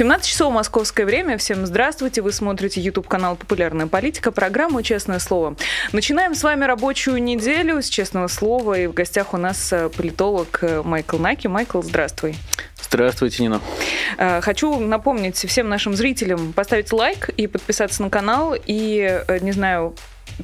17 часов московское время. Всем здравствуйте. Вы смотрите YouTube-канал «Популярная политика», программу «Честное слово». Начинаем с вами рабочую неделю с «Честного слова». И в гостях у нас э, политолог э, Майкл Наки. Майкл, здравствуй. Здравствуйте, Нина. Э, хочу напомнить всем нашим зрителям поставить лайк и подписаться на канал. И, не знаю,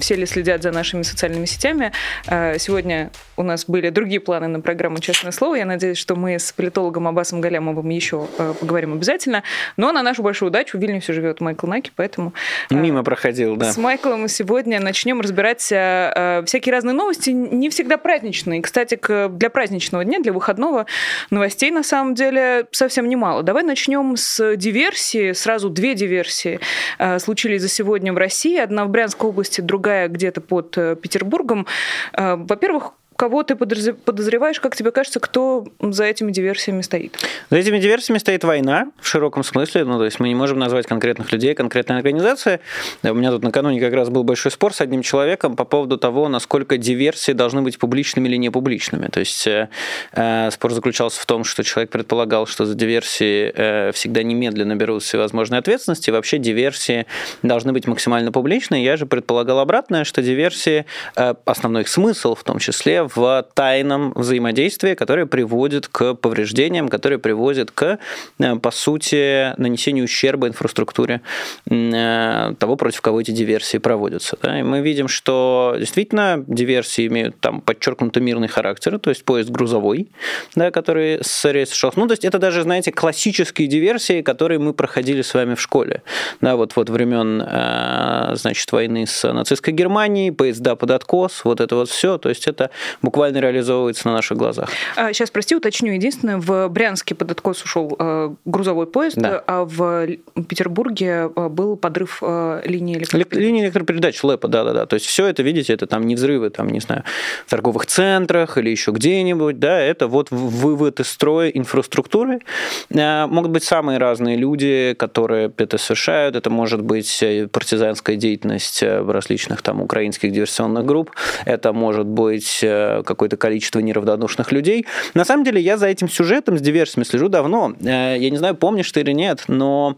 все ли следят за нашими социальными сетями. Э, сегодня у нас были другие планы на программу «Честное слово». Я надеюсь, что мы с политологом Аббасом Галямовым еще э, поговорим обязательно. Но на нашу большую удачу в Вильнюсе живет Майкл Наки, поэтому... Э, Мимо проходил, да. С Майклом мы сегодня начнем разбирать всякие разные новости, не всегда праздничные. Кстати, для праздничного дня, для выходного новостей на самом деле совсем немало. Давай начнем с диверсии. Сразу две диверсии случились за сегодня в России. Одна в Брянской области, другая другая где-то под э, Петербургом. Э, во-первых, кого ты подозреваешь, как тебе кажется, кто за этими диверсиями стоит? За этими диверсиями стоит война в широком смысле. Ну, то есть мы не можем назвать конкретных людей, конкретные организации. У меня тут накануне как раз был большой спор с одним человеком по поводу того, насколько диверсии должны быть публичными или не публичными. То есть э, э спор заключался в том, что человек предполагал, что за диверсии э, всегда немедленно берут всевозможные ответственности. И вообще диверсии должны быть максимально публичны. Я же предполагал обратное, что диверсии, э, основной их смысл в том числе в тайном взаимодействии, которое приводит к повреждениям, которое приводит к, э, по сути, нанесению ущерба инфраструктуре э, того, против кого эти диверсии проводятся. И мы видим, что действительно диверсии имеют там подчеркнуто мирный характер, то есть поезд грузовой, да, который с рейса шел. Ну, то есть это даже, знаете, классические диверсии, которые мы проходили с вами в школе. Да, вот, вот времен, э, значит, войны с нацистской Германией, поезда под откос, вот это вот все. То есть это буквально реализовывается на наших глазах. Сейчас, прости, уточню. Единственное, в Брянске под откос ушел э, грузовой поезд, да. а в Петербурге э, был подрыв э, линии электропередач. Линии электропередач ЛЭПа, да-да-да. То есть все это, видите, это там не взрывы, там, не знаю, в торговых центрах или еще где-нибудь, да, это вот вывод из строя инфраструктуры. Могут быть самые разные люди, которые это совершают. Это может быть партизанская деятельность различных там украинских диверсионных групп. Это может быть какое-то количество неравнодушных людей. На самом деле я за этим сюжетом с диверсиями слежу давно. Э, я не знаю, помнишь ты или нет, но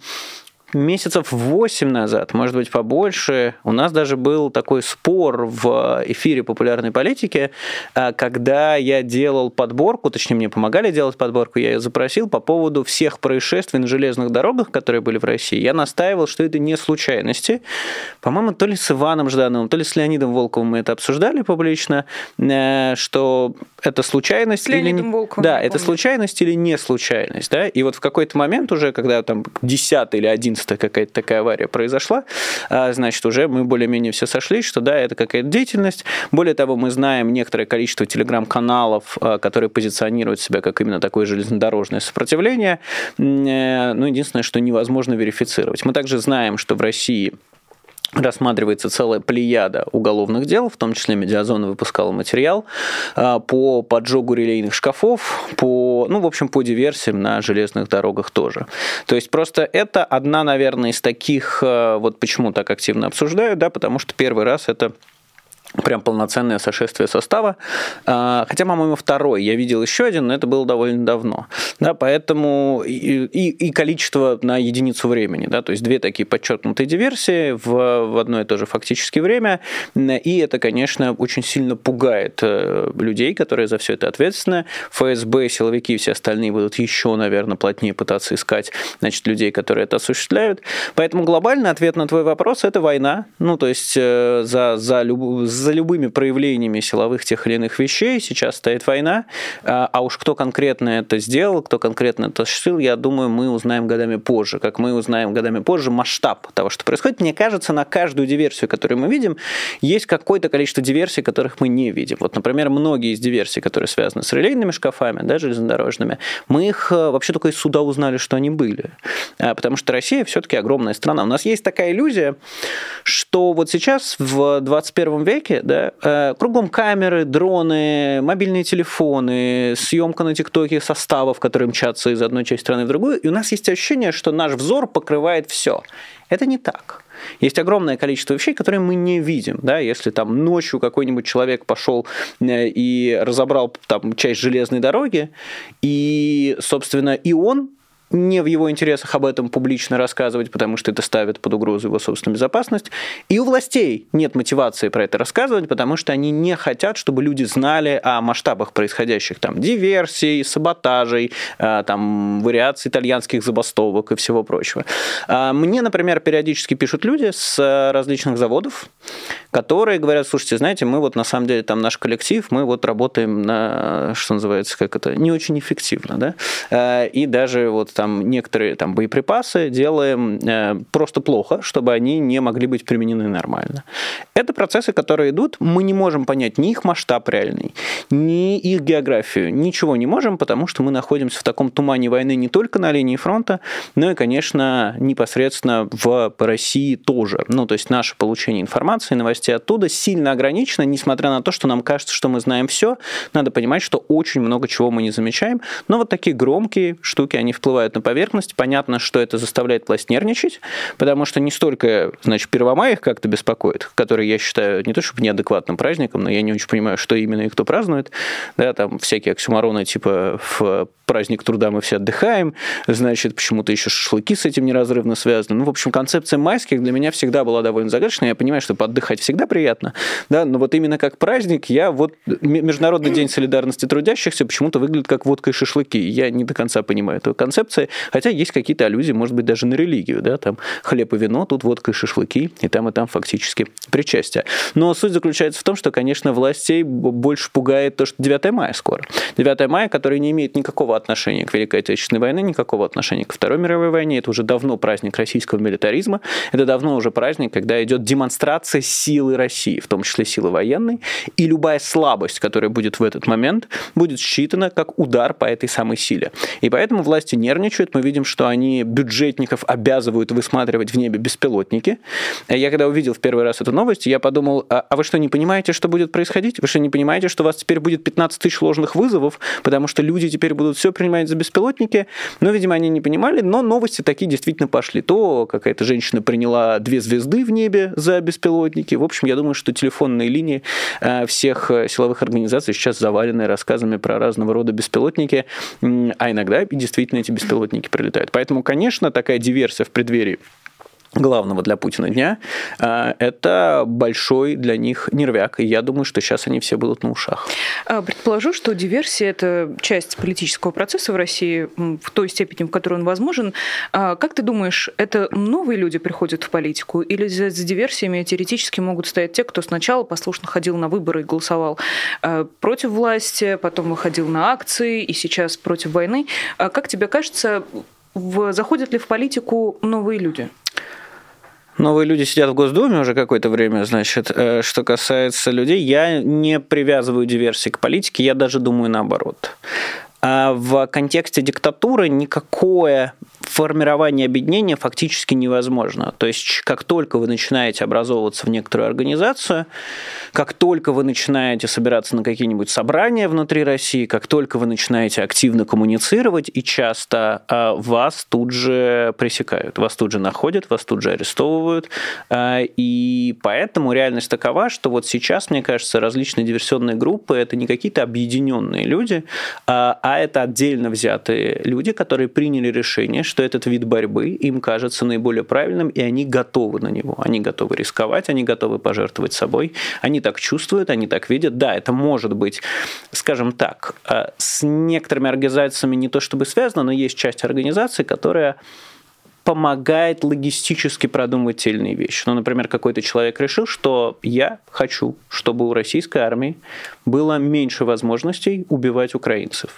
месяцев 8 назад, может быть, побольше, у нас даже был такой спор в эфире популярной политики, а, когда я делал подборку, точнее, мне помогали делать подборку, я ее запросил по поводу всех происшествий на железных дорогах, которые были в России. Я настаивал, что это не случайности. По-моему, то ли с Иваном Ждановым, то ли с Леонидом Волковым мы это обсуждали публично, э, что это случайность с или... Волковым, да, это случайность или не случайность. Да? И вот в какой-то момент уже, когда там 10 или 11 11 какая-то такая авария произошла, а, значит, уже мы более-менее все сошлись, что да, это какая-то деятельность. Более того, мы знаем некоторое количество телеграм-каналов, а, которые позиционируют себя как именно такое железнодорожное сопротивление. Э, ну, единственное, что невозможно верифицировать. Мы также знаем, что в России рассматривается целая плеяда уголовных дел, в том числе Медиазона выпускала материал а, по поджогу релейных шкафов, по, ну, в общем, по диверсиям на железных дорогах тоже. То есть просто это одна, наверное, из таких, а, вот почему так активно обсуждают, да, потому что первый раз это прям полноценное сошествие состава. А, хотя, по-моему, второй. Я видел еще один, но это было довольно давно. Да, поэтому и, и, и количество на единицу времени. Да, то есть две такие подчеркнутые диверсии в, в одно и то же фактически время. И это, конечно, очень сильно пугает э, людей, которые за все это ответственны. ФСБ, силовики и все остальные будут еще, наверное, плотнее пытаться искать значит, людей, которые это осуществляют. Поэтому глобальный ответ на твой вопрос – это война. Ну, то есть э, за, за, любую за любыми проявлениями силовых тех или иных вещей сейчас стоит война, а, а уж кто конкретно это сделал, кто конкретно это осуществил, я думаю, мы узнаем годами позже. Как мы узнаем годами позже масштаб того, что происходит. Мне кажется, на каждую диверсию, которую мы видим, есть какое-то количество диверсий, которых мы не видим. Вот, например, многие из диверсий, которые связаны с релейными шкафами, да, железнодорожными, мы их э, вообще только из суда узнали, что они были. А, потому что Россия все-таки огромная страна. У нас есть такая иллюзия, что вот сейчас в 21 веке Да, э, кругом камеры, дроны, мобильные телефоны, съемка на ТикТоке составов, которые мчатся из одной части страны в другую, и у нас есть ощущение, что наш взор покрывает все. Это не так. Есть огромное количество вещей, которые мы не видим. Да? Если там ночью какой-нибудь человек пошел э, и разобрал там часть железной дороги, и, собственно, и он не в его интересах об этом публично рассказывать, потому что это ставит под угрозу его собственную безопасность. И у властей нет мотивации про это рассказывать, потому что они не хотят, чтобы люди знали о масштабах происходящих там диверсий, саботажей, э, там вариаций итальянских забастовок и всего прочего. А мне, например, периодически пишут люди с различных заводов, которые говорят, слушайте, знаете, мы вот на самом деле там наш коллектив, мы вот работаем на, что называется, как это, не очень эффективно, да, э, и даже вот там некоторые там боеприпасы делаем э, просто плохо, чтобы они не могли быть применены нормально. Это процессы, которые идут, мы не можем понять ни их масштаб реальный, ни их географию, ничего не можем, потому что мы находимся в таком тумане войны не только на линии фронта, но и, конечно, непосредственно в России тоже. Ну, то есть наше получение информации, новостей оттуда сильно ограничено, несмотря на то, что нам кажется, что мы знаем все, надо понимать, что очень много чего мы не замечаем, но вот такие громкие штуки, они впливают всплывают на поверхность. Понятно, что это заставляет власть нервничать, потому что не столько, значит, Первомай их как-то беспокоит, который я считаю не то чтобы неадекватным праздником, но я не очень понимаю, что именно и кто празднует. Да, там всякие оксюмароны, типа в праздник труда мы все отдыхаем, значит, почему-то еще шашлыки с этим неразрывно связаны. Ну, в общем, концепция майских для меня всегда была довольно загадочной. Я понимаю, что отдыхать всегда приятно, да, но вот именно как праздник я вот Международный день солидарности трудящихся почему-то выглядит как водка и шашлыки. Я не до конца понимаю эту концепцию, хотя есть какие-то аллюзии, может быть, даже на религию, да, там хлеб и вино, тут водка и шашлыки, и там и там фактически причастие. Но суть заключается в том, что, конечно, властей больше пугает то, что 9 мая скоро. 9 мая, который не имеет никакого отношения к Великой Отечественной войне, никакого отношения к Второй мировой войне. Это уже давно праздник российского милитаризма. Это давно уже праздник, когда идет демонстрация силы России, в том числе силы военной. И любая слабость, которая будет в этот момент, будет считана как удар по этой самой силе. И поэтому власти нервничают. Мы видим, что они бюджетников обязывают высматривать в небе беспилотники. Я когда увидел в первый раз эту новость, я подумал, а, а вы что, не понимаете, что будет происходить? Вы что, не понимаете, что у вас теперь будет 15 тысяч ложных вызовов, потому что люди теперь будут все принимать за беспилотники? Но, видимо, они не понимали, но новости такие действительно пошли. То какая-то женщина приняла две звезды в небе за беспилотники. В общем, я думаю, что телефонные линии э, всех э, силовых организаций сейчас завалены рассказами про разного рода беспилотники, а иногда действительно эти беспилотники прилетают. Поэтому, конечно, такая диверсия в преддверии главного для Путина дня, а, это большой для них нервяк. И я думаю, что сейчас они все будут на ушах. А, предположу, что диверсия – это часть политического процесса в России в той степени, в которой он возможен. А, как ты думаешь, это новые люди приходят в политику? Или за, диверсиями теоретически могут стоять те, кто сначала послушно ходил на выборы и голосовал против власти, потом выходил на акции и сейчас против войны? Как тебе кажется, заходят ли в политику новые люди? Новые люди сидят в Госдуме уже какое-то время, значит. Э, что касается людей, я не привязываю диверсии к политике, я даже думаю наоборот. А в контексте диктатуры никакое формирование объединения фактически невозможно. То есть, как только вы начинаете образовываться в некоторую организацию, как только вы начинаете собираться на какие-нибудь собрания внутри России, как только вы начинаете активно коммуницировать, и часто а, вас тут же пресекают, вас тут же находят, вас тут же арестовывают. А, и поэтому реальность такова, что вот сейчас, мне кажется, различные диверсионные группы это не какие-то объединенные люди, а, а это отдельно взятые люди, которые приняли решение, что этот вид борьбы им кажется наиболее правильным, и они готовы на него. Они готовы рисковать, они готовы пожертвовать собой, они так чувствуют, они так видят. Да, это может быть, скажем так, э, с некоторыми организациями не то чтобы связано, но есть часть организаций, которая помогает логистически продумывать иные вещи. Ну, например, какой-то человек решил, что я хочу, чтобы у российской армии было меньше возможностей убивать украинцев.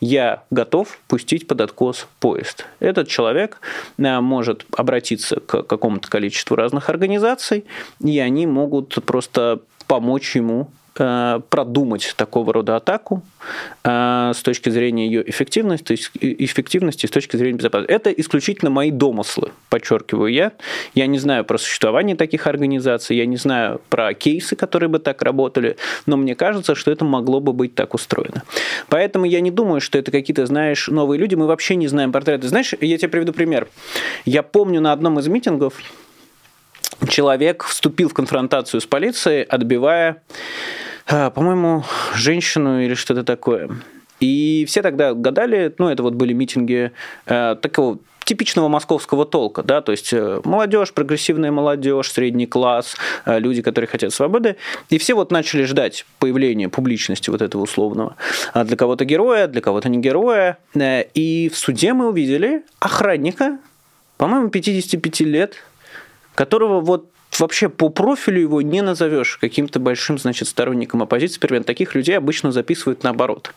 Я готов пустить под откос поезд. Этот человек э, может обратиться к какому-то количеству разных организаций, и они могут просто помочь ему продумать такого рода атаку э, с точки зрения ее эффективности, эффективности с точки зрения безопасности. Это исключительно мои домыслы, подчеркиваю я. Я не знаю про существование таких организаций, я не знаю про кейсы, которые бы так работали, но мне кажется, что это могло бы быть так устроено. Поэтому я не думаю, что это какие-то, знаешь, новые люди. Мы вообще не знаем портреты. Знаешь, я тебе приведу пример. Я помню на одном из митингов человек вступил в конфронтацию с полицией, отбивая, а, по-моему, женщину или что-то такое. И все тогда гадали, ну, это вот были митинги э, такого типичного московского толка, да, то есть э, молодежь, прогрессивная молодежь, средний класс, э, люди, которые хотят свободы, и все вот начали ждать появления публичности вот этого условного. А для кого-то героя, для кого-то не героя, э, и в суде мы увидели охранника, по-моему, 55 лет, которого вот вообще по профилю его не назовешь каким-то большим, значит, сторонником оппозиции. Примерно таких людей обычно записывают наоборот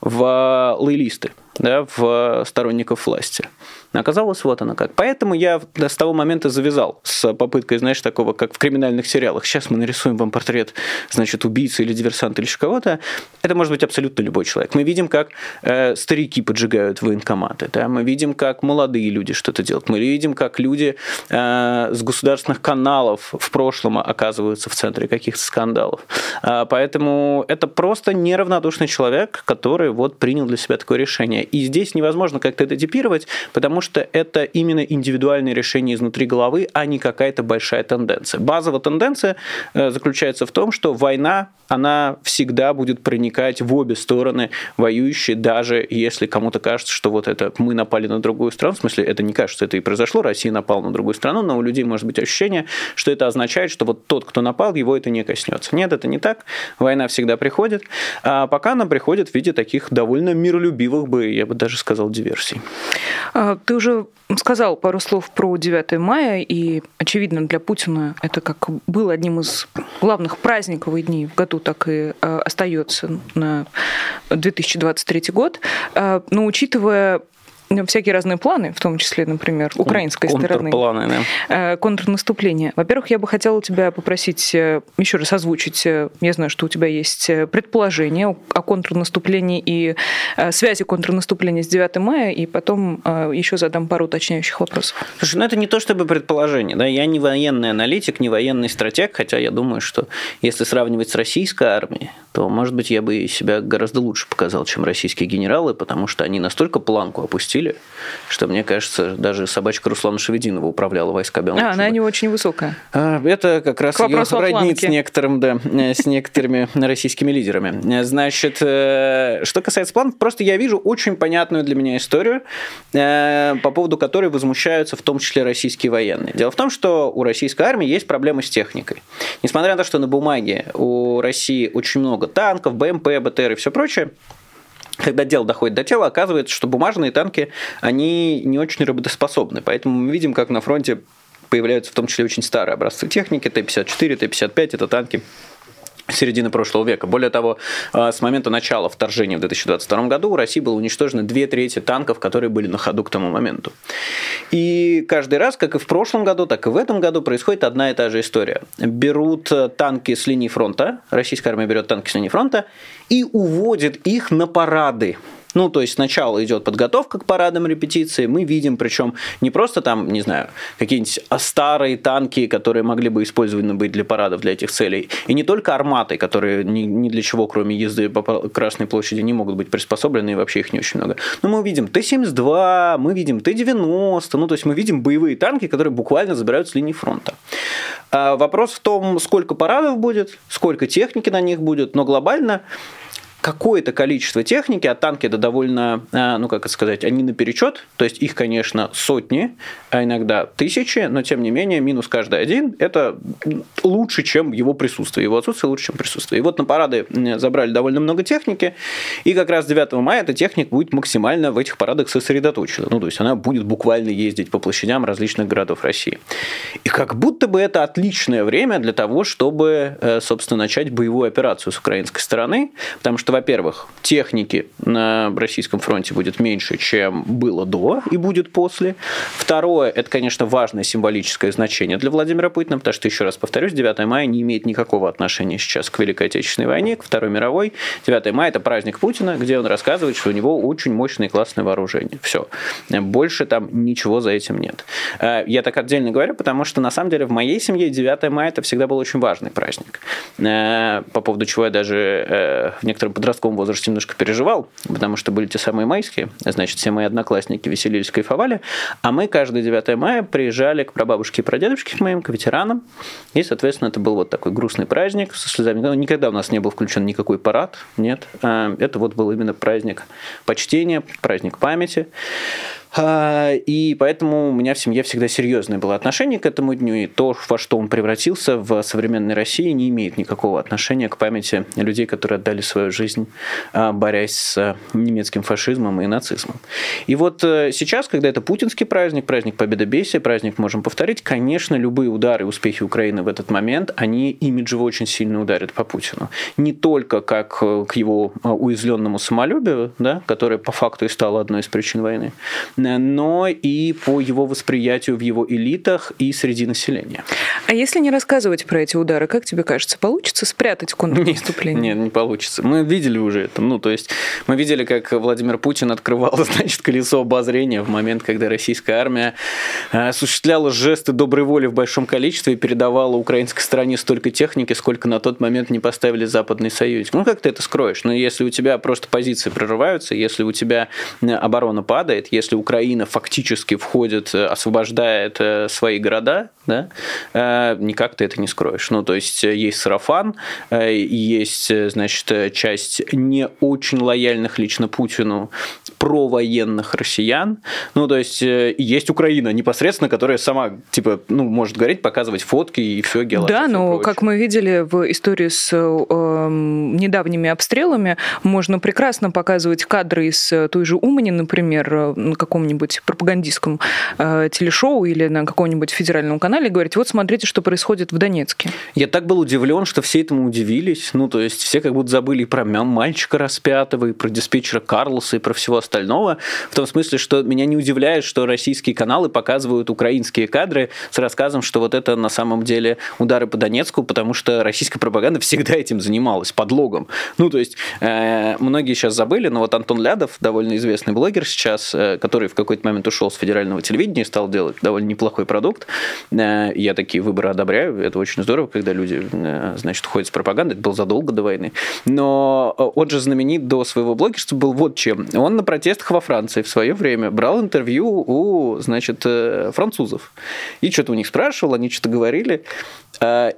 в лейлисты, да, в сторонников власти. Оказалось, вот оно как. Поэтому я с того момента завязал с попыткой, знаешь, такого, как в криминальных сериалах. Сейчас мы нарисуем вам портрет, значит, убийцы или диверсанта или кого-то. Это может быть абсолютно любой человек. Мы видим, как э, старики поджигают военкоматы. Да? Мы видим, как молодые люди что-то делают. Мы видим, как люди э, с государственных каналов в прошлом оказываются в центре каких-то скандалов. Э, поэтому это просто неравнодушный человек, который вот принял для себя такое решение. И здесь невозможно как-то это типировать, потому что это именно индивидуальное решение изнутри головы, а не какая-то большая тенденция. Базовая тенденция э, заключается в том, что война, она всегда будет проникать в обе стороны воюющие, даже если кому-то кажется, что вот это мы напали на другую страну, в смысле это не кажется, это и произошло, Россия напала на другую страну, но у людей может быть ощущение, что это означает, что вот тот, кто напал, его это не коснется. Нет, это не так. Война всегда приходит, а пока она приходит в виде таких довольно миролюбивых я бы даже сказал, диверсий. А, ты уже сказал пару слов про 9 мая, и, очевидно, для Путина это как был одним из главных праздниковых дней в году, так и э, остается на 2023 год. Э, но учитывая всякие разные планы, в том числе, например, украинской стороны. да. Э, контрнаступление. Во-первых, я бы хотела тебя попросить э, еще раз озвучить. Э, я знаю, что у тебя есть предположение о контрнаступлении и связи контрнаступления с 9 мая, и потом еще задам пару уточняющих вопросов. Слушай, ну это не то чтобы предположение. Да? Я не военный аналитик, не военный стратег, хотя я думаю, что если сравнивать с российской армией, то, может быть, я бы себя гораздо лучше показал, чем российские генералы, потому что они настолько планку опустили, что, мне кажется, даже собачка Руслана Шевединова управляла войсками. А, она не очень высокая. А, это как раз ее роднит с, некоторым, да, э, с некоторыми российскими лидерами. Значит, э, что касается планов, просто я вижу очень понятную для меня историю, э, по поводу которой возмущаются в том числе российские военные. Дело в том, что у российской армии есть проблемы с техникой. Несмотря на то, что на бумаге у России очень много много танков, БМП, БТР и все прочее, когда дело доходит до тела, оказывается, что бумажные танки, они не очень работоспособны. Поэтому мы видим, как на фронте появляются в том числе очень старые образцы техники, Т-54, Т-55, это танки середины прошлого века. Более того, а, с момента начала вторжения в 2022 году у России было уничтожено две трети танков, которые были на ходу к тому моменту. И каждый раз, как и в прошлом году, так и в этом году, происходит одна и та же история. Берут э, танки с линии фронта, российская армия берет танки с линии фронта и уводит их на парады ну, то есть сначала идет подготовка к парадам репетиции, мы видим, причем не просто там, не знаю, какие-нибудь старые танки, которые могли бы использованы быть для парадов, для этих целей, и не только арматы, которые ни, ни для чего, кроме езды по Красной площади, не могут быть приспособлены, и вообще их не очень много. Но мы видим Т-72, мы видим Т-90, ну, то есть мы видим боевые танки, которые буквально забирают с линии фронта. А вопрос в том, сколько парадов будет, сколько техники на них будет, но глобально какое-то количество техники, а танки это довольно, а, ну как это сказать, они наперечет, то есть их, конечно, сотни, а иногда тысячи, но тем не менее минус каждый один, это лучше, чем его присутствие, его отсутствие лучше, чем присутствие. И вот на парады забрали довольно много техники, и как раз 9 мая эта техника будет максимально в этих парадах сосредоточена, ну то есть она будет буквально ездить по площадям различных городов России. И как будто бы это отличное время для того, чтобы, э, собственно, начать боевую операцию с украинской стороны, потому что что, во-первых, техники на российском фронте будет меньше, чем было до и будет после. Второе, это, конечно, важное символическое значение для Владимира Путина, потому что, еще раз повторюсь, 9 мая не имеет никакого отношения сейчас к Великой Отечественной войне, к Второй мировой. 9 мая – это праздник Путина, где он рассказывает, что у него очень мощное и классное вооружение. Все. Больше там ничего за этим нет. Э, я так отдельно говорю, потому что, на самом деле, в моей семье 9 мая – это всегда был очень важный праздник. Э, по поводу чего я даже э, в некотором подростковом возрасте немножко переживал, потому что были те самые майские, значит, все мои одноклассники веселились, кайфовали, а мы каждое 9 мая приезжали к прабабушке и прадедушке моим, к ветеранам, и, соответственно, это был вот такой грустный праздник со слезами. Ну, никогда у нас не был включен никакой парад, нет. А, это вот был именно праздник почтения, праздник памяти. А, и поэтому у меня в семье всегда серьезное было отношение к этому дню, и то, во что он превратился в современной России, не имеет никакого отношения к памяти людей, которые отдали свою жизнь, а, борясь с немецким фашизмом и нацизмом. И вот э, сейчас, когда это путинский праздник, праздник победобесия, праздник можем повторить, конечно, любые удары и успехи Украины в этот момент, они имиджево очень сильно ударят по Путину. Не только как э, к его уязвленному самолюбию, да, которое по факту и стало одной из причин войны, но и по его восприятию в его элитах и среди населения. А если не рассказывать про эти удары, как тебе кажется, получится спрятать контрнаступление? Нет, нет, не получится. Мы видели уже это. Ну, то есть мы видели, как Владимир Путин открывал, значит, колесо обозрения в момент, когда российская армия э, осуществляла жесты доброй воли в большом количестве и передавала украинской стороне столько техники, сколько на тот момент не поставили западный союз. Ну, как ты это скроешь? Ну, если у тебя просто позиции прорываются, если у тебя э, оборона падает, если Украина фактически входит, э, освобождает свои города, да, никак ты это не скроешь. Ну, то есть есть сарафан, есть, значит, часть не очень лояльных лично Путину провоенных россиян. Ну, то есть есть Украина непосредственно, которая сама, типа, ну, может говорить, показывать фотки и все, геолокация. Да, но, как мы видели в истории с э, недавними обстрелами, можно прекрасно показывать кадры из той же Умани, например, на каком-нибудь пропагандистском э, телешоу или на каком-нибудь федеральном канале, и говорить, вот смотрите, что происходит в Донецке. Я так был удивлен, что все этому удивились. Ну, то есть все как будто забыли и про мальчика распятого, и про диспетчера Карлоса, и про всего остального. В том смысле, что меня не удивляет, что российские каналы показывают украинские кадры с рассказом, что вот это на самом деле удары по Донецку, потому что российская пропаганда всегда этим занималась, подлогом. Ну, то есть э, многие сейчас забыли, но вот Антон Лядов, довольно известный блогер сейчас, э, который в какой-то момент ушел с федерального телевидения и стал делать довольно неплохой продукт. Э, я такие выборы одобряю, это очень здорово, когда люди, э, значит, ходят с пропагандой, это было задолго до войны. Но э, он же знаменит до своего блогерства был вот чем. Он на протестах во Франции в свое время брал интервью у, значит, французов. И что-то у них спрашивал, они что-то говорили.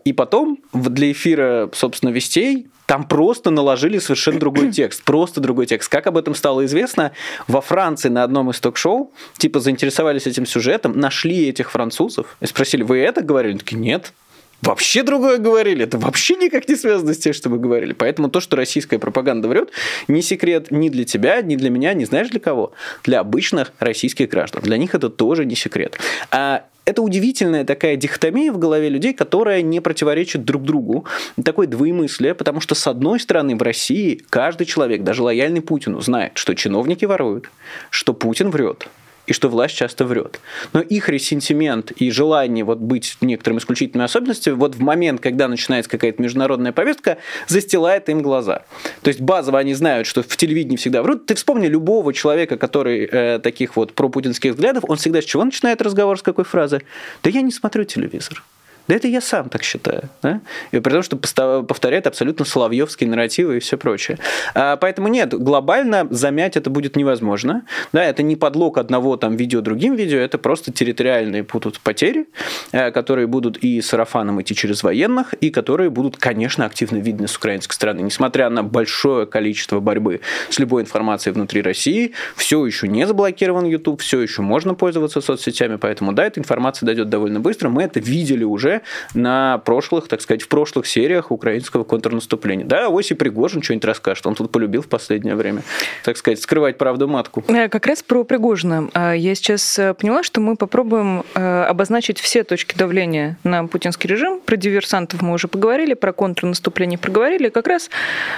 И потом для эфира, собственно, вестей там просто наложили совершенно другой текст, просто другой текст. Как об этом стало известно, во Франции на одном из ток-шоу, типа, заинтересовались этим сюжетом, нашли этих французов и спросили, вы это говорили? Они такие, нет вообще другое говорили. Это вообще никак не связано с тем, что мы говорили. Поэтому то, что российская пропаганда врет, не секрет ни для тебя, ни для меня, не знаешь для кого? Для обычных российских граждан. Для них это тоже не секрет. А это удивительная такая дихотомия в голове людей, которая не противоречит друг другу. Такое двоемыслие, потому что, с одной стороны, в России каждый человек, даже лояльный Путину, знает, что чиновники воруют, что Путин врет, и что власть часто врет. Но их ресентимент и желание вот быть некоторым исключительной особенностью вот в момент, когда начинается какая-то международная повестка, застилает им глаза. То есть базово они знают, что в телевидении всегда врут. Ты вспомни любого человека, который э, таких вот пропутинских взглядов, он всегда с чего начинает разговор, с какой фразы? Да я не смотрю телевизор. Да это я сам так считаю. Да? И при том, что повторяет абсолютно соловьевские нарративы и все прочее. А, поэтому нет, глобально замять это будет невозможно. Да, это не подлог одного там видео другим видео, это просто территориальные будут потери, э, которые будут и сарафаном идти через военных, и которые будут, конечно, активно видны с украинской стороны. Несмотря на большое количество борьбы с любой информацией внутри России, все еще не заблокирован YouTube, все еще можно пользоваться соцсетями, поэтому да, эта информация дойдет довольно быстро. Мы это видели уже на прошлых, так сказать, в прошлых сериях украинского контрнаступления. Да, Оси Пригожин что-нибудь расскажет, он тут полюбил в последнее время, так сказать, скрывать правду матку. Э, как раз про Пригожина. А, я сейчас э, поняла, что мы попробуем э, обозначить все точки давления на путинский режим. Про диверсантов мы уже поговорили, про контрнаступление проговорили. Как раз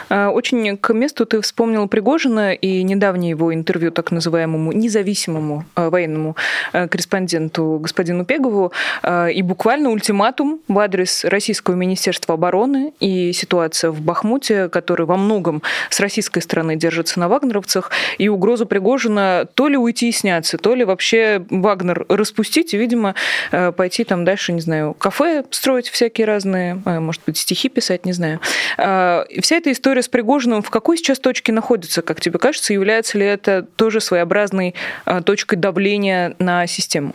очень к месту ты вспомнил Пригожина и недавнее его интервью так называемому независимому военному корреспонденту господину Пегову и буквально ультиматум в адрес Российского Министерства обороны и ситуация в Бахмуте, который во многом с российской стороны держится на вагнеровцах, и угрозу Пригожина то ли уйти и сняться, то ли вообще Вагнер распустить и, видимо, э, пойти там дальше, не знаю, кафе строить всякие разные, э, может быть, стихи писать, не знаю. А, вся эта история с Пригожиным в какой сейчас точке находится, как тебе кажется? Является ли это тоже своеобразной э, точкой давления на систему?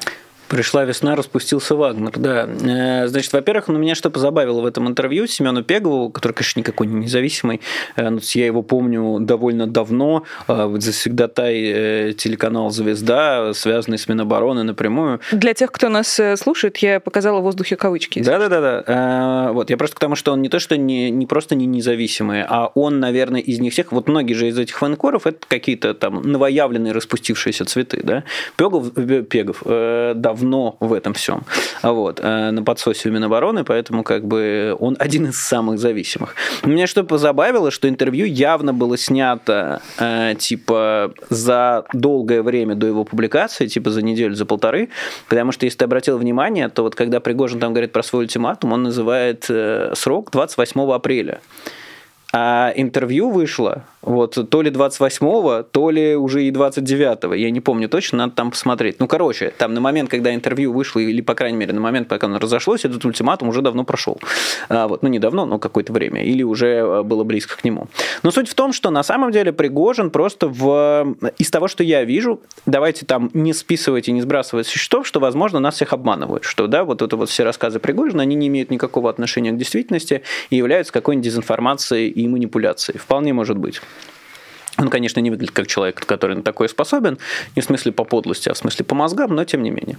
Пришла весна, распустился Вагнер, да. Э, значит, во-первых, ну, меня что позабавило в этом интервью Семену Пегову, который, конечно, никакой не независимый, э, но я его помню довольно давно, э, завсегдатай телеканал «Звезда», связанный с Минобороны напрямую. Для тех, кто нас слушает, я показала в воздухе кавычки. Да-да-да. Вот, я просто к тому, что он не то, что не, не просто не независимый, а он, наверное, из них всех, вот многие же из этих военкоров, это какие-то там новоявленные распустившиеся цветы, да. Пегов, Пегов давно давно в этом всем. Вот, э, на подсосе у Минобороны, поэтому как бы он один из самых зависимых. Меня что позабавило, что интервью явно было снято э, типа за долгое время до его публикации, типа за неделю, за полторы, потому что если ты обратил внимание, то вот когда Пригожин там говорит про свой ультиматум, он называет э, срок 28 апреля. А интервью вышло вот то ли 28-го, то ли уже и 29-го, я не помню точно, надо там посмотреть. Ну, короче, там на момент, когда интервью вышло, или, по крайней мере, на момент, пока оно разошлось, этот ультиматум уже давно прошел. А, вот, ну, не давно, но какое-то время, или уже э, было близко к нему. Но суть в том, что на самом деле Пригожин просто в... из того, что я вижу, давайте там не списывать и не сбрасывать со счетов, что, возможно, нас всех обманывают, что, да, вот это вот все рассказы Пригожина, они не имеют никакого отношения к действительности и являются какой-нибудь дезинформацией и манипуляцией. Вполне может быть. Он, конечно, не выглядит как человек, который на такое способен, не в смысле по подлости, а в смысле по мозгам, но тем не менее.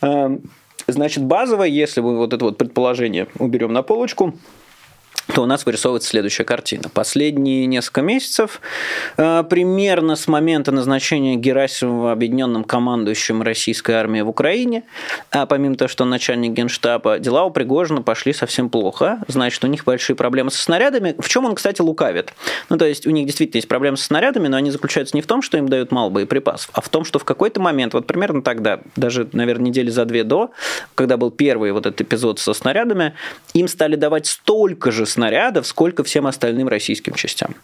Эм, значит, базово, если мы вот это вот предположение уберем на полочку, то у нас вырисовывается следующая картина. Последние несколько месяцев, э, примерно с момента назначения Герасимова объединенным командующим российской армии в Украине, а помимо того, что начальник генштаба, дела у Пригожина пошли совсем плохо. Значит, у них большие проблемы со снарядами. В чем он, кстати, лукавит? Ну, то есть, у них действительно есть проблемы со снарядами, но они заключаются не в том, что им дают мало боеприпасов, а в том, что в какой-то момент, вот примерно тогда, даже, наверное, недели за две до, когда был первый вот этот эпизод со снарядами, им стали давать столько же снарядов, сколько всем остальным российским частям.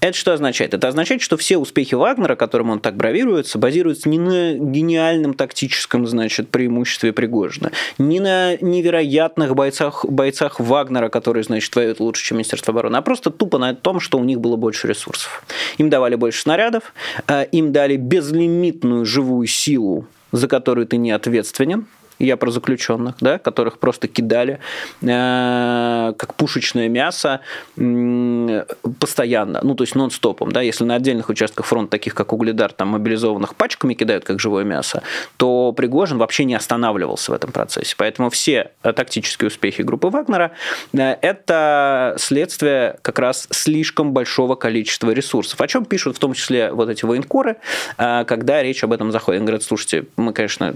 Это что означает? Это означает, что все успехи Вагнера, которым он так бравируется, базируются не на гениальном тактическом, значит, преимуществе Пригожина, не на невероятных бойцах, бойцах Вагнера, которые, значит, воюют лучше, чем Министерство обороны, а просто тупо на том, что у них было больше ресурсов. Им давали больше снарядов, э, им дали безлимитную живую силу, за которую ты не ответственен, я про заключенных, да, которых просто кидали э, как пушечное мясо э, постоянно, ну, то есть нон-стопом, да, если на отдельных участках фронта, таких как Угледар, там мобилизованных пачками кидают как живое мясо, то Пригожин вообще не останавливался в этом процессе. Поэтому все тактические успехи группы Вагнера э, это следствие как раз слишком большого количества ресурсов, о чем пишут в том числе вот эти военкоры, э, когда речь об этом заходит. Они говорят, слушайте, мы, конечно,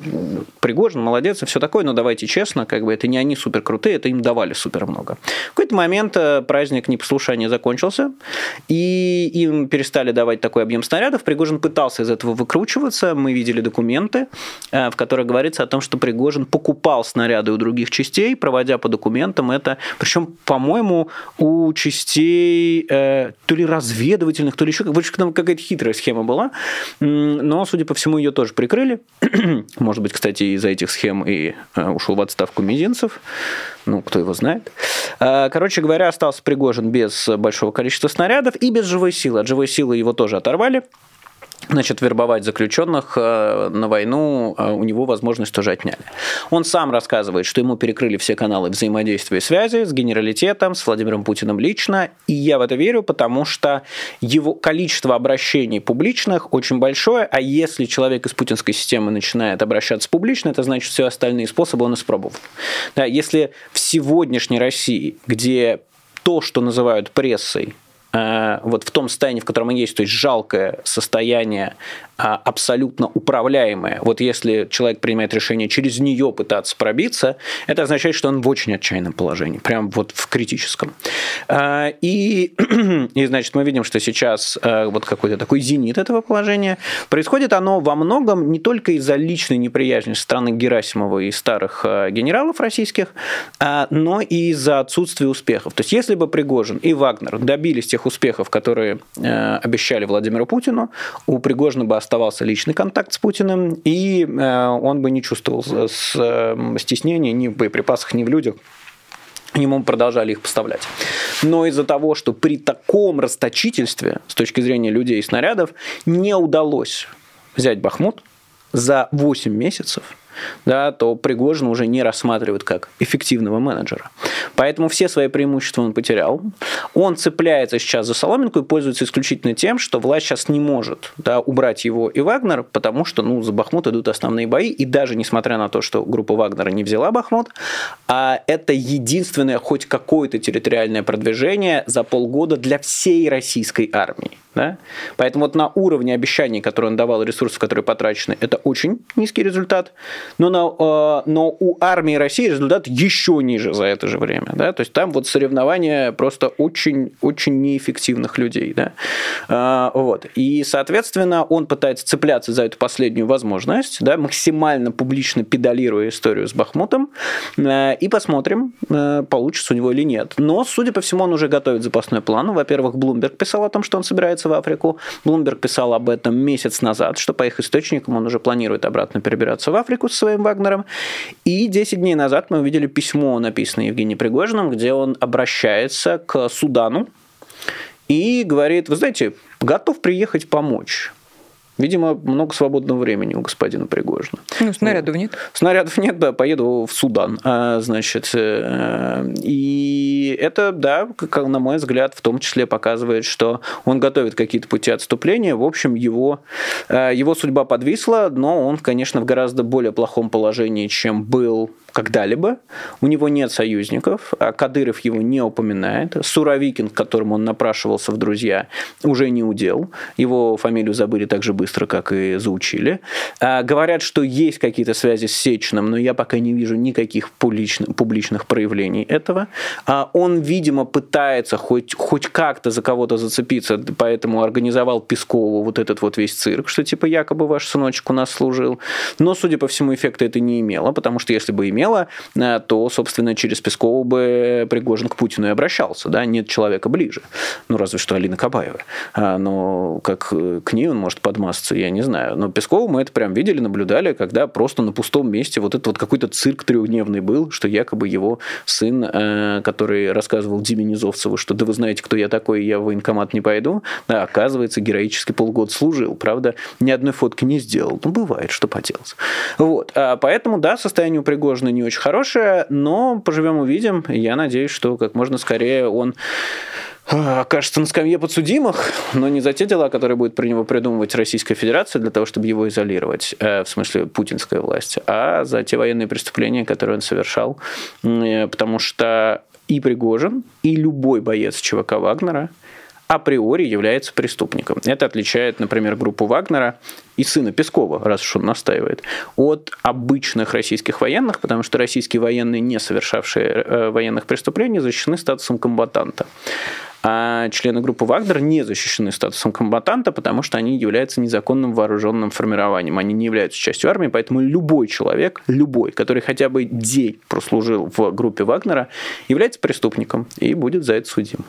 Пригожин молодец, молодец и все такое, но давайте честно, как бы это не они супер крутые, это им давали супер много. В какой-то момент э, праздник непослушания закончился, и им перестали давать такой объем снарядов. Пригожин пытался из этого выкручиваться. Мы видели документы, э, в которых говорится о том, что Пригожин покупал снаряды у других частей, проводя по документам это. Причем, по-моему, у частей э, то ли разведывательных, то ли еще какая-то хитрая схема была. Но, судя по всему, ее тоже прикрыли. Может быть, кстати, из-за этих схем затем и э, ушел в отставку Мизинцев. Ну, кто его знает. Э, короче говоря, остался Пригожин без большого количества снарядов и без живой силы. От живой силы его тоже оторвали. Значит, вербовать заключенных э, на войну, э, у него возможность тоже отняли. Он сам рассказывает, что ему перекрыли все каналы взаимодействия и связи с генералитетом, с Владимиром Путиным лично, и я в это верю, потому что его количество обращений публичных очень большое, а если человек из путинской системы начинает обращаться публично, это значит, все остальные способы он испробовал. Да, если в сегодняшней России, где то, что называют прессой, вот в том состоянии, в котором они есть, то есть жалкое состояние абсолютно управляемое. Вот если человек принимает решение через нее пытаться пробиться, это означает, что он в очень отчаянном положении, прям вот в критическом. А, и, и значит, мы видим, что сейчас а, вот какой-то такой зенит этого положения. Происходит оно во многом не только из-за личной неприязни со стороны Герасимова и старых генералов российских, но и из-за отсутствия успехов. То есть если бы Пригожин и Вагнер добились тех успехов, которые обещали Владимиру Путину, у Пригожина бы оставался личный контакт с Путиным, и э, он бы не чувствовал э, стеснения ни в боеприпасах, ни в людях ему продолжали их поставлять. Но из-за того, что при таком расточительстве с точки зрения людей и снарядов не удалось взять Бахмут за 8 месяцев – да, то Пригожин уже не рассматривают как эффективного менеджера. Поэтому все свои преимущества он потерял. Он цепляется сейчас за соломинку и пользуется исключительно тем, что власть сейчас не может да, убрать его и Вагнер, потому что ну, за Бахмут идут основные бои. И даже несмотря на то, что группа Вагнера не взяла Бахмут, а это единственное хоть какое-то территориальное продвижение за полгода для всей российской армии. Да? Поэтому вот на уровне обещаний, которые он давал, ресурсов, которые потрачены, это очень низкий результат. Но, на, э, но у армии России результат еще ниже за это же время. Да? То есть там вот соревнования просто очень, очень неэффективных людей. Да? Э, вот. И, соответственно, он пытается цепляться за эту последнюю возможность, да, максимально публично педалируя историю с Бахмутом. Э, и посмотрим, э, получится у него или нет. Но, судя по всему, он уже готовит запасной план. Во-первых, Блумберг писал о том, что он собирается в Африку. Блумберг писал об этом месяц назад, что по их источникам он уже планирует обратно перебираться в Африку своим Вагнером. И 10 дней назад мы увидели письмо, написанное Евгением Пригожиным, где он обращается к Судану и говорит, вы знаете, готов приехать помочь. Видимо, много свободного времени у господина Пригожина. Ну, снарядов нет. Снарядов нет, да, поеду в Судан. А, значит, э, и это, да, как, на мой взгляд, в том числе показывает, что он готовит какие-то пути отступления. В общем, его, э, его судьба подвисла, но он, конечно, в гораздо более плохом положении, чем был когда-либо. У него нет союзников, а Кадыров его не упоминает. Суровикин, к которому он напрашивался в друзья, уже не удел. Его фамилию забыли так же быстро, как и заучили. А, говорят, что есть какие-то связи с Сечиным, но я пока не вижу никаких публичных, публичных проявлений этого. А, он, видимо, пытается хоть, хоть как-то за кого-то зацепиться, поэтому организовал Пескову вот этот вот весь цирк, что типа якобы ваш сыночек у нас служил. Но, судя по всему, эффекта это не имело, потому что если бы имел имела, э, то, собственно, через Пескова бы Пригожин к Путину и обращался. Да? Нет человека ближе. Ну, разве что Алина Кабаева. А, но как э, к ней он может подмазаться, я не знаю. Но Пескова мы это прям видели, наблюдали, когда просто на пустом месте вот этот вот какой-то цирк трехдневный был, что якобы его сын, э, который рассказывал Диме Низовцеву, что да вы знаете, кто я такой, я в военкомат не пойду, да, оказывается, героически полгода служил. Правда, ни одной фотки не сделал. Ну, бывает, что поделать. Вот. А поэтому, да, состояние у Пригожина не очень хорошее, но поживем увидим. Я надеюсь, что как можно скорее он а, окажется на скамье подсудимых, но не за те дела, которые будет при него придумывать Российская Федерация для того, чтобы его изолировать, э, в смысле путинская власть, а за те военные преступления, которые он совершал. Э, потому что и Пригожин, и любой боец ЧВК Вагнера – априори является преступником. Это отличает, например, группу Вагнера и сына Пескова, раз уж он настаивает, от обычных российских военных, потому что российские военные, не совершавшие э, военных преступлений, защищены статусом комбатанта а члены группы Вагнер не защищены статусом комбатанта, потому что они являются незаконным вооруженным формированием. Они не являются частью армии, поэтому любой человек, любой, который хотя бы день прослужил в группе Вагнера, является преступником и будет за это судим.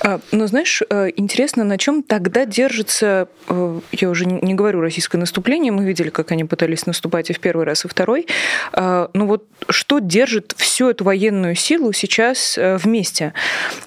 А, ну, знаешь, э, интересно, на чем тогда держится, э, я уже не говорю российское наступление, мы видели, как они пытались наступать и в первый раз, и второй. А, ну вот что держит всю эту военную силу сейчас э, вместе?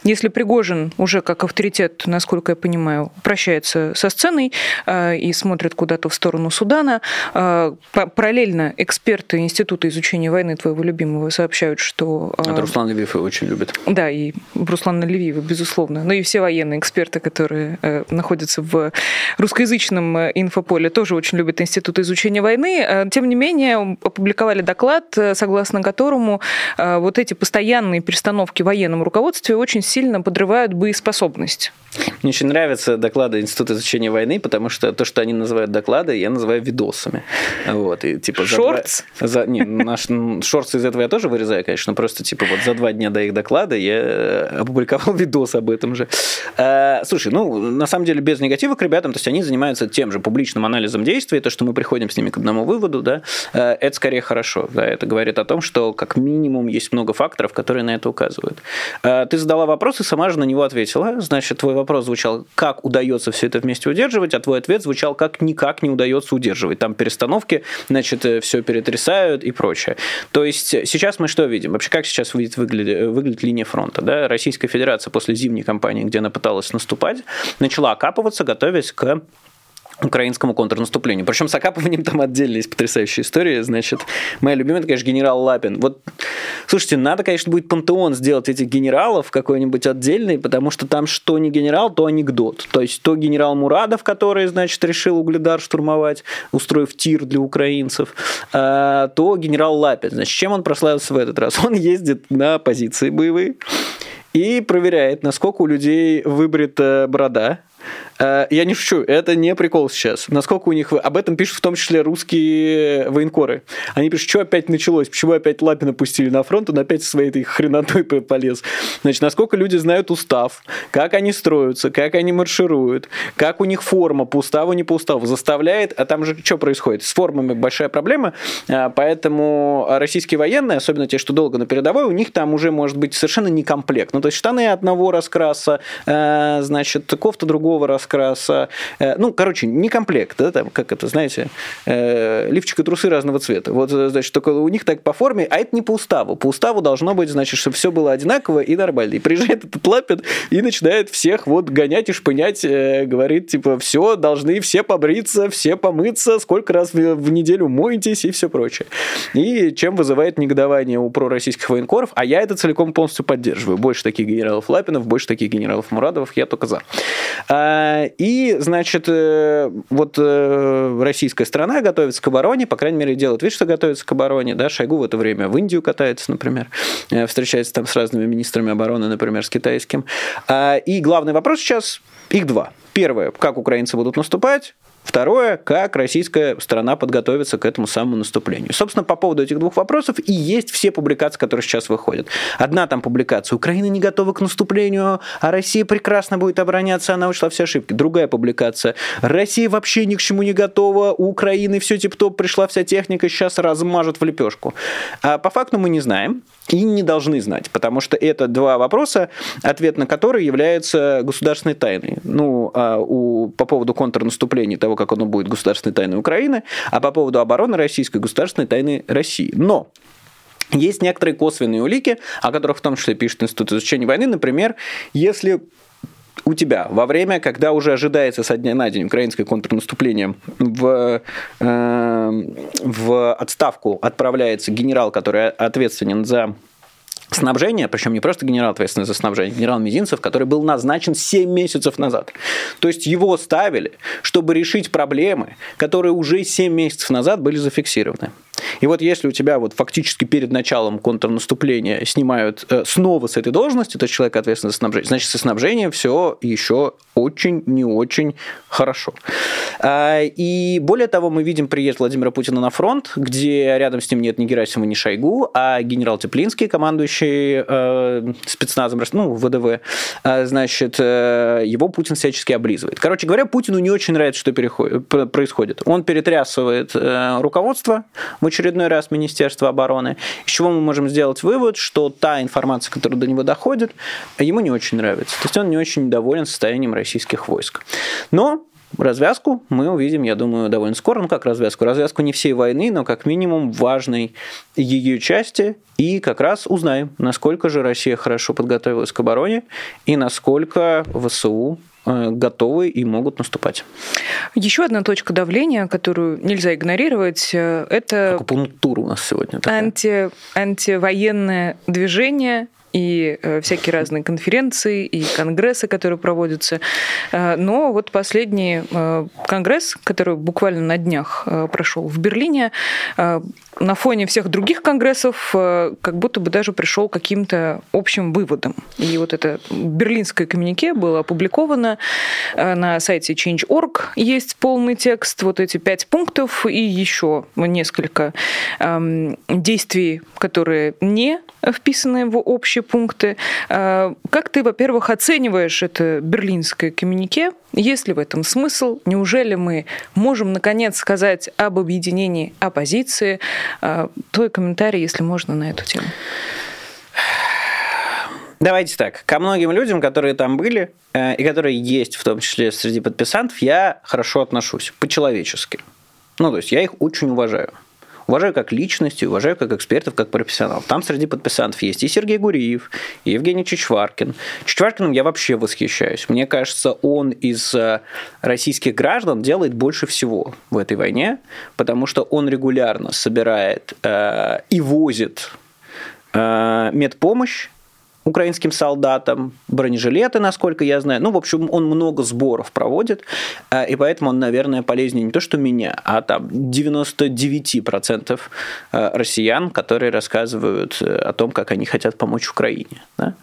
Если Пригожин уже как авторитет, насколько я понимаю, прощается со сценой и смотрит куда-то в сторону Судана. Параллельно эксперты Института изучения войны твоего любимого сообщают, что... Это Руслан Левиев очень любит. Да, и Руслан Левиева, безусловно. Ну и все военные эксперты, которые находятся в русскоязычном инфополе, тоже очень любят Институт изучения войны. Тем не менее, опубликовали доклад, согласно которому вот эти постоянные перестановки в военном руководстве очень сильно подрывают боеспособность. Мне очень нравятся доклады Института изучения войны, потому что то, что они называют доклады, я называю видосами. Вот, и, типа, Шортс? За, за, не, наш, шортс из этого я тоже вырезаю, конечно, но просто типа вот за два дня до их доклада я э, опубликовал видос об этом же. А, слушай, ну, на самом деле, без негатива к ребятам, то есть они занимаются тем же публичным анализом действий, то, что мы приходим с ними к одному выводу, да, э, это скорее хорошо, да, это говорит о том, что как минимум есть много факторов, которые на это указывают. А, ты задала вопрос и сама же на него ответила, значит, твой вопрос звучал, как удается все это вместе удерживать, а твой ответ звучал, как никак не удается удерживать. Там перестановки, значит, э, все перетрясают и прочее. То есть сейчас мы что видим? Вообще, как сейчас выглядит, выглядит, выглядит линия фронта? Да? Российская Федерация после зимней кампании, где она пыталась наступать, начала окапываться, готовясь к украинскому контрнаступлению. Причем с окапыванием там отдельно есть потрясающая история. Значит, моя любимая, это, конечно, генерал Лапин. Вот, слушайте, надо, конечно, будет пантеон сделать этих генералов какой-нибудь отдельный, потому что там что не генерал, то анекдот. То есть то генерал Мурадов, который, значит, решил Угледар штурмовать, устроив тир для украинцев, а, то генерал Лапин. Значит, чем он прославился в этот раз? Он ездит на позиции боевые и проверяет, насколько у людей выбрита борода, я не шучу, это не прикол сейчас. Насколько у них... Об этом пишут в том числе русские военкоры. Они пишут, что опять началось, почему опять Лапина пустили на фронт, он опять своей этой хренотой полез. Значит, насколько люди знают устав, как они строятся, как они маршируют, как у них форма по уставу, не по уставу, заставляет... А там же что происходит? С формами большая проблема, э, поэтому российские военные, особенно те, что долго на передовой, у них там уже может быть совершенно не комплект. Ну, то есть штаны одного раскраса, э, значит, кофта другого раскраса, раскраса. Э, ну, короче, не комплект, да, там, как это, знаете, э, лифчик и трусы разного цвета. Вот, значит, только у них так по форме, а это не по уставу. По уставу должно быть, значит, чтобы все было одинаково и нормально. И приезжает этот Лапин и начинает всех вот гонять и шпынять, э, говорит, типа, все, должны все побриться, все помыться, сколько раз в неделю моетесь и все прочее. И чем вызывает негодование у пророссийских военкоров, а я это целиком полностью поддерживаю. Больше таких генералов Лапинов, больше таких генералов Мурадовых, я только за. А, и, значит, э, вот э, российская страна готовится к обороне, по крайней мере, делает вид, что готовится к обороне. Да? Шойгу в это время в Индию катается, например, э, встречается там с разными министрами обороны, например, с китайским. А, и главный вопрос сейчас, их два. Первое, как украинцы будут наступать, Второе, как российская страна подготовится к этому самому наступлению. Собственно, по поводу этих двух вопросов и есть все публикации, которые сейчас выходят. Одна там публикация «Украина не готова к наступлению, а Россия прекрасно будет обороняться, она ушла все ошибки». Другая публикация «Россия вообще ни к чему не готова, у Украины все тип-топ, пришла вся техника, сейчас размажет в лепешку». А по факту мы не знаем и не должны знать, потому что это два вопроса, ответ на которые является государственной тайной. Ну, а у, по поводу контрнаступления, того, как оно будет государственной тайной Украины, а по поводу обороны российской государственной тайны России. Но есть некоторые косвенные улики, о которых в том числе пишет Институт изучения войны. Например, если у тебя во время, когда уже ожидается со дня на день украинское контрнаступление, в, э, в отставку отправляется генерал, который ответственен за снабжение, причем не просто генерал ответственный за снабжение, генерал Мизинцев, который был назначен 7 месяцев назад. То есть его ставили, чтобы решить проблемы, которые уже 7 месяцев назад были зафиксированы. И вот если у тебя вот фактически перед началом контрнаступления снимают э, снова с этой должности, то человек ответственный за снабжение, значит, со снабжением все еще очень не очень хорошо. А, и более того, мы видим приезд Владимира Путина на фронт, где рядом с ним нет ни Герасимова, ни Шойгу, а генерал Теплинский, командующий э, спецназом, ну, ВДВ, э, значит, э, его Путин всячески облизывает. Короче говоря, Путину не очень нравится, что происходит. Он перетрясывает э, руководство, в очередной раз Министерство обороны, из чего мы можем сделать вывод, что та информация, которая до него доходит, ему не очень нравится. То есть он не очень доволен состоянием российских войск. Но развязку мы увидим, я думаю, довольно скоро. Ну, как развязку? Развязку не всей войны, но как минимум важной ее части. И как раз узнаем, насколько же Россия хорошо подготовилась к обороне и насколько ВСУ э, готовы и могут наступать. Еще одна точка давления, которую нельзя игнорировать, э, это... Акупунктура у нас сегодня такая. Анти, антивоенное движение и э, всякие разные конференции, и конгрессы, которые проводятся. Э, но вот последний э, конгресс, который буквально на днях прошел в Берлине, на фоне всех других конгрессов как будто бы даже пришел к каким-то общим выводам. И вот это берлинское коммюнике было опубликовано на сайте Change.org. Есть полный текст, вот эти пять пунктов и еще несколько эм, действий, которые не вписаны в общий пункты. А, как ты, во-первых, оцениваешь это берлинское коммюнике? Есть ли в этом смысл? Неужели мы можем, наконец, сказать об объединении оппозиции? А, твой комментарий, если можно, на эту тему. Давайте так. Ко многим людям, которые там были, э, и которые есть в том числе среди подписантов, я хорошо отношусь, по-человечески. Ну, то есть я их очень уважаю. Уважаю как личности, уважаю как экспертов, как профессионалов. Там среди подписантов есть и Сергей Гуриев, и Евгений Чичваркин. Чичваркиным я вообще восхищаюсь. Мне кажется, он из э, российских граждан делает больше всего в этой войне, потому что он регулярно собирает э, и возит э, медпомощь украинским солдатам, бронежилеты, насколько я знаю. Ну, в общем, он много сборов проводит, э, и поэтому он, наверное, полезнее не то, что меня, а там 99% э, россиян, которые рассказывают э, о том, как они хотят помочь Украине. Да?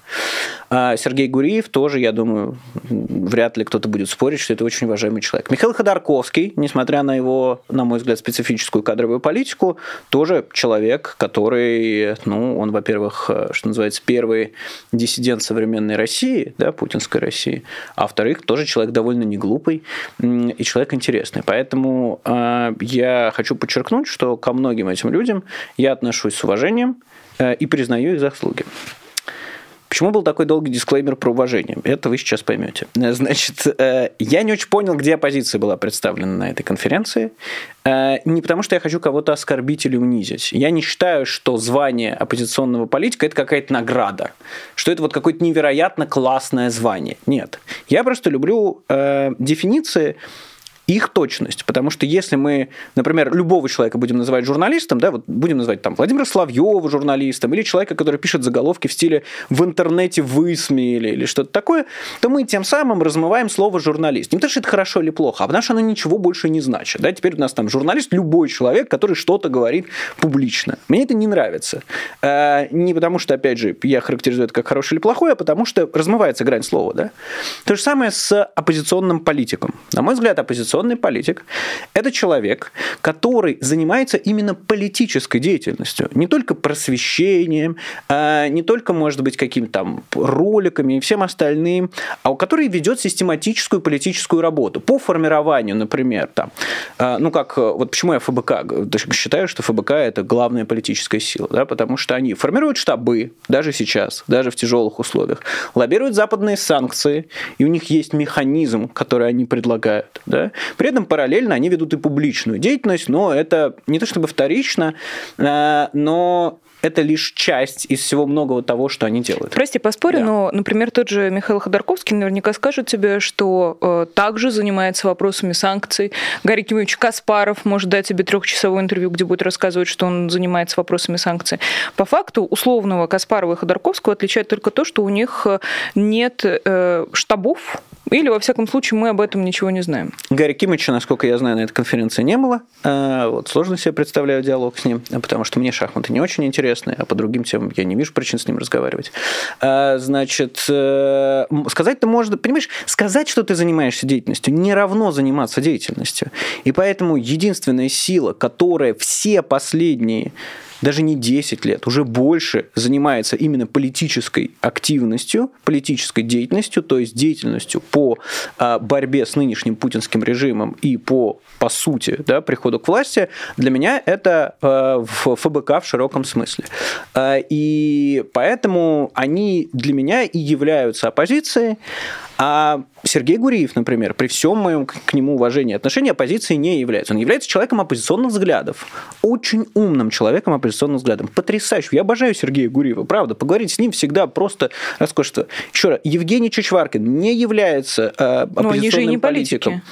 А Сергей Гуриев тоже, я думаю, вряд ли кто-то будет спорить, что это очень уважаемый человек. Михаил Ходорковский, несмотря на его, на мой взгляд, специфическую кадровую политику, тоже человек, который, ну, он, во-первых, что называется, первый диссидент современной России, да, путинской России, а во-вторых, тоже человек довольно неглупый и человек интересный. Поэтому э, я хочу подчеркнуть, что ко многим этим людям я отношусь с уважением э, и признаю их заслуги. Почему был такой долгий дисклеймер про уважение? Это вы сейчас поймете. Значит, э, я не очень понял, где оппозиция была представлена на этой конференции. Э, не потому, что я хочу кого-то оскорбить или унизить. Я не считаю, что звание оппозиционного политика – это какая-то награда, что это вот какое-то невероятно классное звание. Нет. Я просто люблю э, дефиниции, их точность. Потому что если мы, например, любого человека будем называть журналистом, да, вот будем называть там Владимира Славьева журналистом, или человека, который пишет заголовки в стиле «в интернете высмеяли» или что-то такое, то мы тем самым размываем слово «журналист». Не потому что это хорошо или плохо, а потому что оно ничего больше не значит. Да? Теперь у нас там журналист – любой человек, который что-то говорит публично. Мне это не нравится. Э, не потому что, опять же, я характеризую это как хорошее или плохое, а потому что размывается грань слова. Да? То же самое с оппозиционным политиком. На мой взгляд, оппозиционный оппозиционный политик – это человек, который занимается именно политической деятельностью, не только просвещением, а не только, может быть, какими-то там роликами и всем остальным, а который ведет систематическую политическую работу. По формированию, например, там, а, ну как, вот почему я ФБК считаю, что ФБК – это главная политическая сила, да, потому что они формируют штабы, даже сейчас, даже в тяжелых условиях, лоббируют западные санкции, и у них есть механизм, который они предлагают, да, при этом параллельно они ведут и публичную деятельность, но это не то чтобы вторично, э, но это лишь часть из всего многого того, что они делают. Прости, поспорю, да. но, например, тот же Михаил Ходорковский наверняка скажет тебе, что э, также занимается вопросами санкций. Гарри Кимович Каспаров может дать тебе трехчасовое интервью, где будет рассказывать, что он занимается вопросами санкций. По факту условного Каспарова и Ходорковского отличает только то, что у них э, нет э, штабов, или, во всяком случае, мы об этом ничего не знаем. Гарри Кимича, насколько я знаю, на этой конференции не было. Э, вот, сложно себе представляю диалог с ним, потому что мне шахматы не очень интересны, а по другим темам я не вижу причин с ним разговаривать. Э, значит, э, сказать-то можно... Понимаешь, сказать, что ты занимаешься деятельностью, не равно заниматься деятельностью. И поэтому единственная сила, которая все последние даже не 10 лет, уже больше занимается именно политической активностью, политической деятельностью, то есть деятельностью по а, борьбе с нынешним путинским режимом и по, по сути, да, приходу к власти, для меня это а, в ФБК в широком смысле. А, и поэтому они для меня и являются оппозицией, А Сергей Гуриев, например, при всем моем к нему уважении отношении оппозиции не является. Он является человеком оппозиционных взглядов. Очень умным человеком оппозиционных взглядов. Потрясающим. Я обожаю Сергея Гуриева, правда. Поговорить с ним всегда просто роскошество. Еще раз, Евгений Чичваркин не является э, оппозиционным политиком. Политики.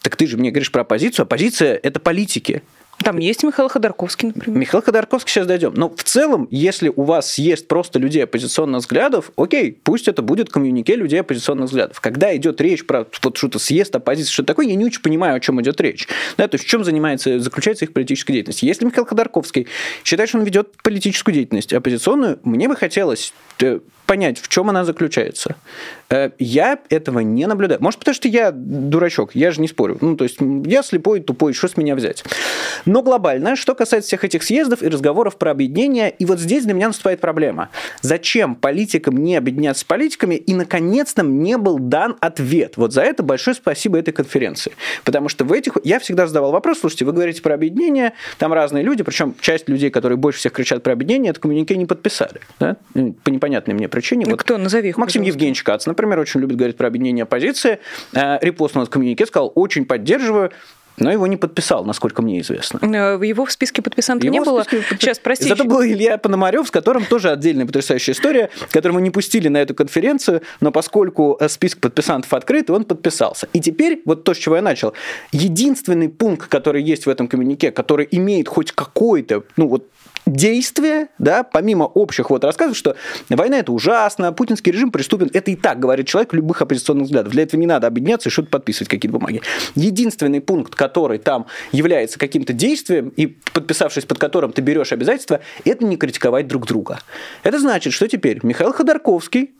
Так ты же мне говоришь про оппозицию. Оппозиция – это политики. Там есть Михаил Ходорковский, например. Михаил Ходорковский сейчас дойдем. Но в целом, если у вас есть просто людей оппозиционных взглядов, окей, пусть это будет коммюнике людей оппозиционных взглядов. Когда идет речь про вот что-то съезд оппозиции, что такое, я не очень понимаю, о чем идет речь. Да, то есть в чем занимается, заключается их политическая деятельность. Если Михаил Ходорковский считает, что он ведет политическую деятельность оппозиционную, мне бы хотелось э, понять, в чем она заключается. Э, я этого не наблюдаю. Может, потому что я дурачок, я же не спорю. Ну, то есть я слепой, тупой, что с меня взять? Но глобально, что касается всех этих съездов и разговоров про объединение, и вот здесь для меня наступает проблема. Зачем политикам не объединяться с политиками, и, наконец-то, мне был дан ответ. Вот за это большое спасибо этой конференции. Потому что в этих... Я всегда задавал вопрос, слушайте, вы говорите про объединение, там разные люди, причем часть людей, которые больше всех кричат про объединение, это коммунике не подписали. Да? По непонятной мне причине. Ну, вот кто? Назови их, Максим пожалуйста. Евгеньевич Кац, например, очень любит говорить про объединение оппозиции. Э, репостнул коммунике, сказал, очень поддерживаю, но его не подписал, насколько мне известно. Э, его в списке подписантов не было. Подпис... Сейчас, простите. Зато был Илья Пономарев, с которым тоже отдельная потрясающая история, которого не пустили на эту конференцию, но поскольку э, список подписантов открыт, он подписался. И теперь, вот то, с чего я начал, единственный пункт, который есть в этом коммюнике, который имеет хоть какой-то, ну вот действия, да, помимо общих вот рассказов, что война это ужасно, путинский режим приступен, это и так говорит человек любых оппозиционных взглядов. Для этого не надо объединяться и что-то подписывать, какие-то бумаги. Единственный пункт, который там является каким-то действием, и подписавшись под которым ты берешь обязательства, это не критиковать друг друга. Это значит, что теперь Михаил Ходорковский,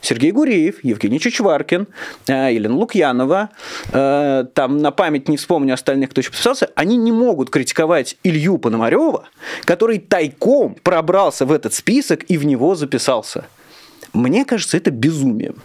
Сергей Гуреев, Евгений Чичваркин, э, Елена Лукьянова, э, там на память не вспомню остальных, кто еще подписался, они не могут критиковать Илью Пономарева, который тайком пробрался в этот список и в него записался. Мне кажется, это безумием.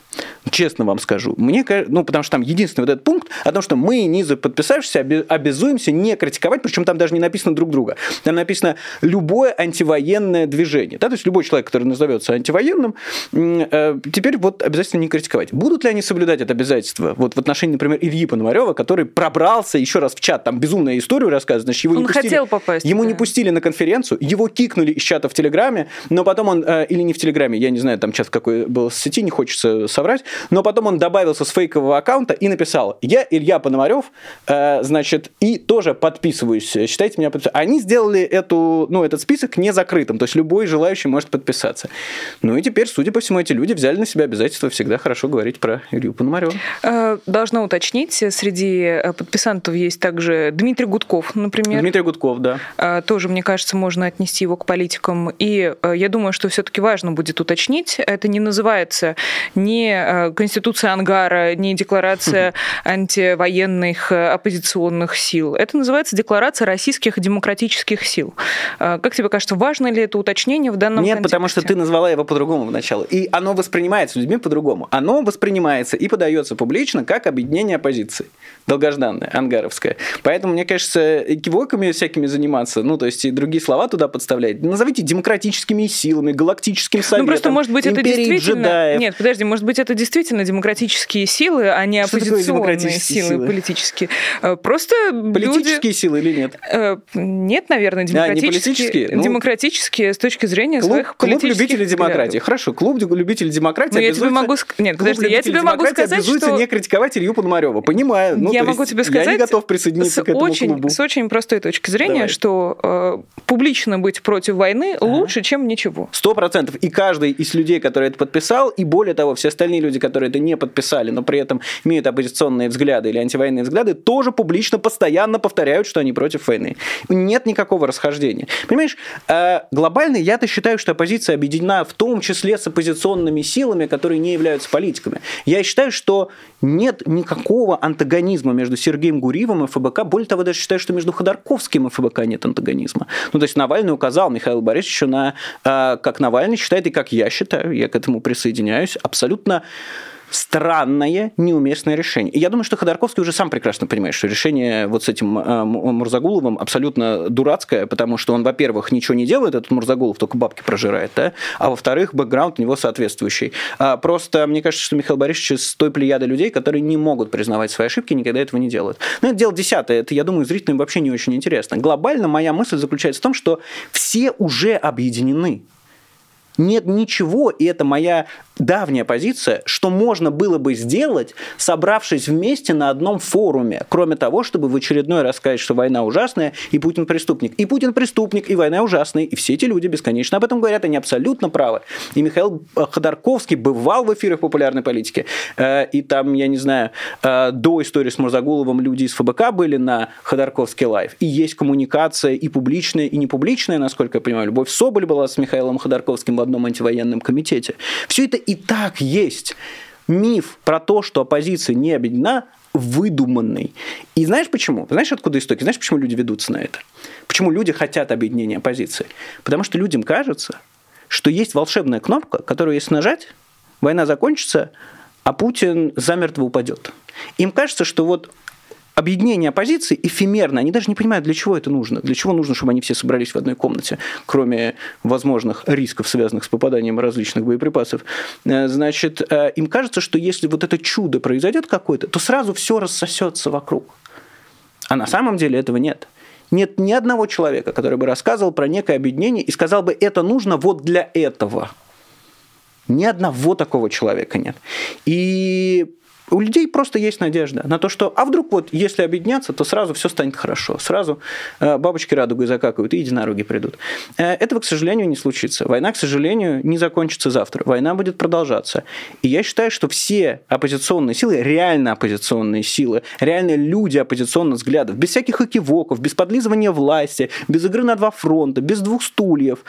Честно вам скажу. Мне, ну, потому что там единственный вот этот пункт о том, что мы, низы подписавшиеся, обязуемся не критиковать, причем там даже не написано друг друга. Там написано любое антивоенное движение. Да? То есть любой человек, который назовется антивоенным, э, теперь вот обязательно не критиковать. Будут ли они соблюдать это обязательство? Вот в отношении, например, Ильи Пономарева, который пробрался еще раз в чат, там безумную историю рассказывает, значит, его он не пустили, хотел попасть. Ему да. не пустили на конференцию, его кикнули из чата в Телеграме, но потом он, э, или не в Телеграме, я не знаю, там чат какой был в сети, не хочется соврать, но потом он добавился с фейкового аккаунта и написал, я Илья Пономарев, э, значит, и тоже подписываюсь, считайте меня подписываюсь. Они сделали эту, ну, этот список не закрытым, то есть любой желающий может подписаться. Ну и теперь, судя по всему, эти люди взяли на себя обязательство всегда хорошо говорить про Илью Пономарева. Э, должна уточнить, среди э, подписантов есть также Дмитрий Гудков, например. Дмитрий Гудков, да. Э, тоже, мне кажется, можно отнести его к политикам. И я думаю, что все-таки важно будет уточнить, это не называется не Конституция Ангара, не декларация антивоенных оппозиционных сил. Это называется Декларация российских демократических сил. Как тебе кажется, важно ли это уточнение в данном Нет, контексте? потому что ты назвала его по-другому вначале. И оно воспринимается людьми по-другому. Оно воспринимается и подается публично как объединение оппозиции. Долгожданное, ангаровское. Поэтому, мне кажется, экивоками всякими заниматься, ну, то есть и другие слова туда подставлять. Назовите демократическими силами, галактическим советом, Ну, просто, может быть, это действительно... джедаев. Нет, подожди, может быть, это действительно демократические силы, а не Что оппозиционные силы, силы политические. Э, Просто Политические люди... силы или нет? Э, Нет, наверное, А, не демократические. политические? Ну, демократические с точки зрения Клуб, своих клуб политических любителей взглядов. демократии. Хорошо, клуб любителей демократии Но я тебе могу... Нет, клуб подожди, я любителей тебе могу сказать, что... не критиковать Илью Пономарева. Понимаю. Ну, я могу тебе сказать Я не готов присоединиться с к этому очень, клубу. с очень простой точки зрения, Давай. что э, публично быть против войны лучше, чем ничего. Сто процентов. И каждый из людей, который это подписал, и более того, все остальные люди, которые это не подписали, но при этом имеют оппозиционные взгляды или антивоенные взгляды, тоже публично постоянно повторяют, что они против войны. Нет никакого расхождения. Понимаешь, э, глобально я-то считаю, что оппозиция объединена в том числе с оппозиционными силами, которые не являются политиками. Я считаю, что нет никакого антагонизма между Сергеем Гуриевым и ФБК. Более того, даже считаю, что между Ходорковским и ФБК нет антагонизма. Ну, то есть Навальный указал Михаилу Борисовичу на, э, как Навальный считает и как я считаю, я к этому присоединяюсь, абсолютно странное, неуместное решение. И я думаю, что Ходорковский уже сам прекрасно понимает, что решение вот с этим э, Мурзагуловым абсолютно дурацкое, потому что он, во-первых, ничего не делает, этот Мурзагулов только бабки прожирает, да? а во-вторых, бэкграунд у него соответствующий. А просто мне кажется, что Михаил Борисович с той плеяда людей, которые не могут признавать свои ошибки, никогда этого не делают. Но это дело десятое, это, я думаю, зрителям вообще не очень интересно. Глобально моя мысль заключается в том, что все уже объединены. Нет ничего, и это моя давняя позиция, что можно было бы сделать, собравшись вместе на одном форуме, кроме того, чтобы в очередной раз сказать, что война ужасная, и Путин преступник. И Путин преступник, и война ужасная, и все эти люди бесконечно об этом говорят, они абсолютно правы. И Михаил Ходорковский бывал в эфирах популярной политики, э, и там, я не знаю, э, до истории с Мурзагуловым люди из ФБК были на Ходорковский Live, и есть коммуникация и публичная, и непубличная, насколько я понимаю. Любовь Соболь была с Михаилом Ходорковским одном антивоенном комитете. Все это и так есть. Миф про то, что оппозиция не объединена, выдуманный. И знаешь почему? Знаешь, откуда истоки? Знаешь, почему люди ведутся на это? Почему люди хотят объединения оппозиции? Потому что людям кажется, что есть волшебная кнопка, которую если нажать, война закончится, а Путин замертво упадет. Им кажется, что вот объединение оппозиции эфемерно. Они даже не понимают, для чего это нужно. Для чего нужно, чтобы они все собрались в одной комнате, кроме возможных рисков, связанных с попаданием различных боеприпасов. Э, значит, э, им кажется, что если вот это чудо произойдет какое-то, то сразу все рассосется вокруг. А на самом деле этого нет. Нет ни одного человека, который бы рассказывал про некое объединение и сказал бы, это нужно вот для этого. Ни одного такого человека нет. И у людей просто есть надежда на то, что, а вдруг вот, если объединяться, то сразу все станет хорошо, сразу э, бабочки радугой закакают и единороги придут. Э, этого, к сожалению, не случится. Война, к сожалению, не закончится завтра. Война будет продолжаться. И я считаю, что все оппозиционные силы, реально оппозиционные силы, реальные люди оппозиционных взглядов, без всяких экивоков, без подлизывания власти, без игры на два фронта, без двух стульев,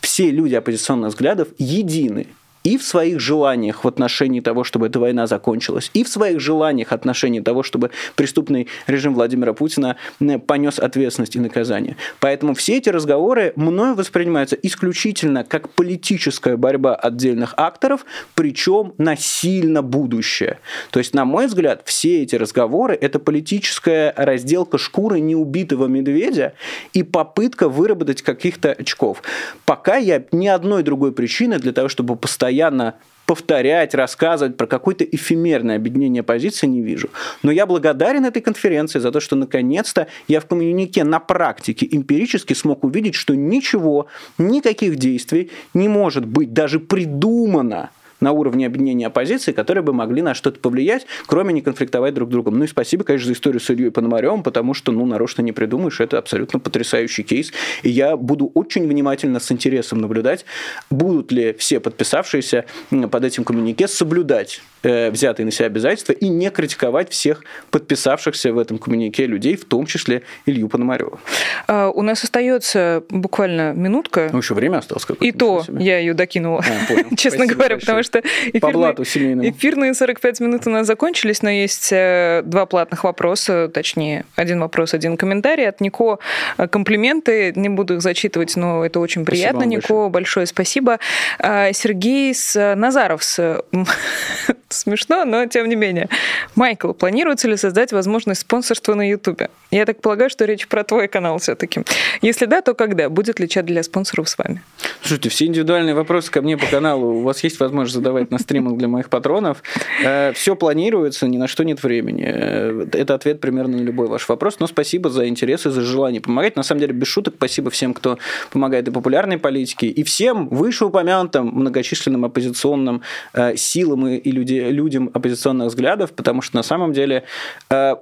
все люди оппозиционных взглядов едины и в своих желаниях в отношении того, чтобы эта война закончилась, и в своих желаниях в отношении того, чтобы преступный режим Владимира Путина э, понес ответственность и наказание. Поэтому все эти разговоры мною воспринимаются исключительно как политическая борьба отдельных акторов, причем на сильно будущее. То есть, на мой взгляд, все эти разговоры – это политическая разделка шкуры неубитого медведя и попытка выработать каких-то очков. Пока я ни одной другой причины для того, чтобы постоянно постоянно повторять, рассказывать про какое-то эфемерное объединение позиции не вижу. Но я благодарен этой конференции за то, что наконец-то я в коммунике на практике эмпирически смог увидеть, что ничего, никаких действий не может быть даже придумано на уровне объединения оппозиции, которые бы могли на что-то повлиять, кроме не конфликтовать друг с другом. Ну и спасибо, конечно, за историю с Ильей Пономаревым, потому что, ну, нарочно не придумаешь, это абсолютно потрясающий кейс. И я буду очень внимательно, с интересом наблюдать, будут ли все подписавшиеся под этим коммунике соблюдать э, взятые на себя обязательства и не критиковать всех подписавшихся в этом коммунике людей, в том числе Илью Пономарева. А, у нас остается буквально минутка. Ну, еще время осталось какое-то. И то я ее докинула, а, честно говоря, потому что что эфирные, эфирные 45 минут у нас закончились, но есть э, два платных вопроса, точнее, один вопрос, один комментарий. От Нико э, комплименты, не буду их зачитывать, но это очень приятно. Спасибо Нико, большое. большое спасибо. А, Сергей с э, Назаров. Смешно, но тем не менее. Майкл, планируется ли создать возможность спонсорства на Ютубе? Я так полагаю, что речь про твой канал все-таки. Если да, то когда? Будет ли чат для спонсоров с вами? Слушайте, все индивидуальные вопросы ко мне по каналу. У вас есть возможность задавать на стримах для моих патронов. Э, Все планируется, ни на что нет времени. Э, это ответ примерно на любой ваш вопрос. Но спасибо за интерес и за желание помогать. На самом деле, без шуток, спасибо всем, кто помогает и популярной политике, и всем вышеупомянутым многочисленным оппозиционным э, силам и людям оппозиционных взглядов, потому что на самом деле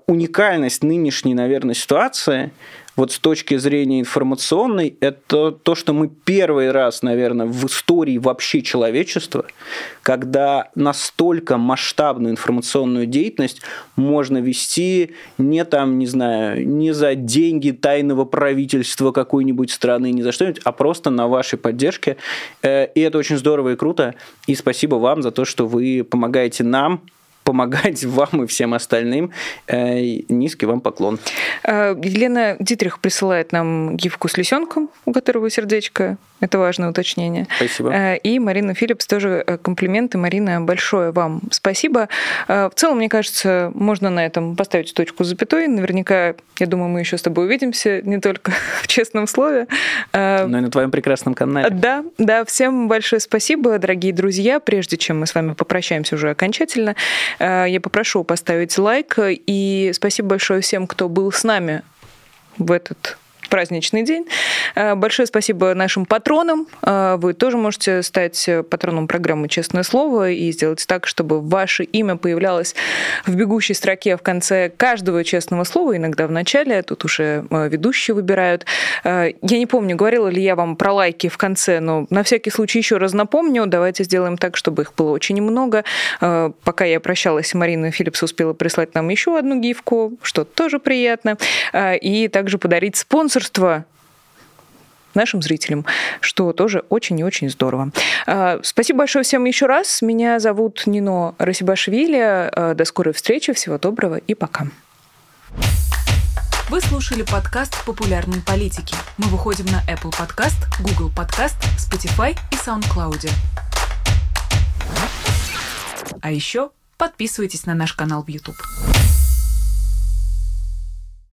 уникальность нынешней, наверное, ситуации вот с точки зрения информационной, это то, что мы первый раз, наверное, в истории вообще человечества, когда настолько масштабную информационную деятельность можно вести не там, не знаю, не за деньги тайного правительства какой-нибудь страны, не за что-нибудь, а просто на вашей поддержке. Э, и это очень здорово и круто. И спасибо вам за то, что вы помогаете нам помогать вам и всем остальным. Э, низкий вам поклон. Э, Елена Дитрих присылает нам гифку с лисенком, у которого сердечко Это важное уточнение. Спасибо. Э, и Марина Филлипс тоже э, комплименты. Марина, большое вам спасибо. Э, в целом, мне кажется, можно на этом поставить точку с запятой. Наверняка, я думаю, мы еще с тобой увидимся не только в честном слове. Но и на твоем прекрасном канале. Да, да. Всем большое спасибо, дорогие друзья. Прежде чем мы с вами попрощаемся уже окончательно, я попрошу поставить лайк. И спасибо большое всем, кто был с нами в этот праздничный день. Э, большое спасибо нашим патронам. Э, вы тоже можете стать патроном программы «Честное слово» и сделать так, чтобы ваше имя появлялось в бегущей строке в конце каждого честного слова, иногда в начале. Тут уже э, ведущие выбирают. Я не помню, говорила ли я вам про лайки в конце, но на всякий случай еще раз напомню. Давайте сделаем так, чтобы их было очень много. Пока я прощалась, Марина Филлипс успела прислать нам еще одну гифку, что тоже приятно. И также подарить спонсор спонсорство нашим зрителям, что тоже очень и очень здорово. А, спасибо большое всем еще раз. Меня зовут Нино Расибашвили. А, до скорой встречи. Всего доброго и пока. Вы слушали подкаст «Популярные политики». Мы выходим на Apple Podcast, Google Podcast, Spotify и SoundCloud. А еще подписывайтесь на наш канал в YouTube.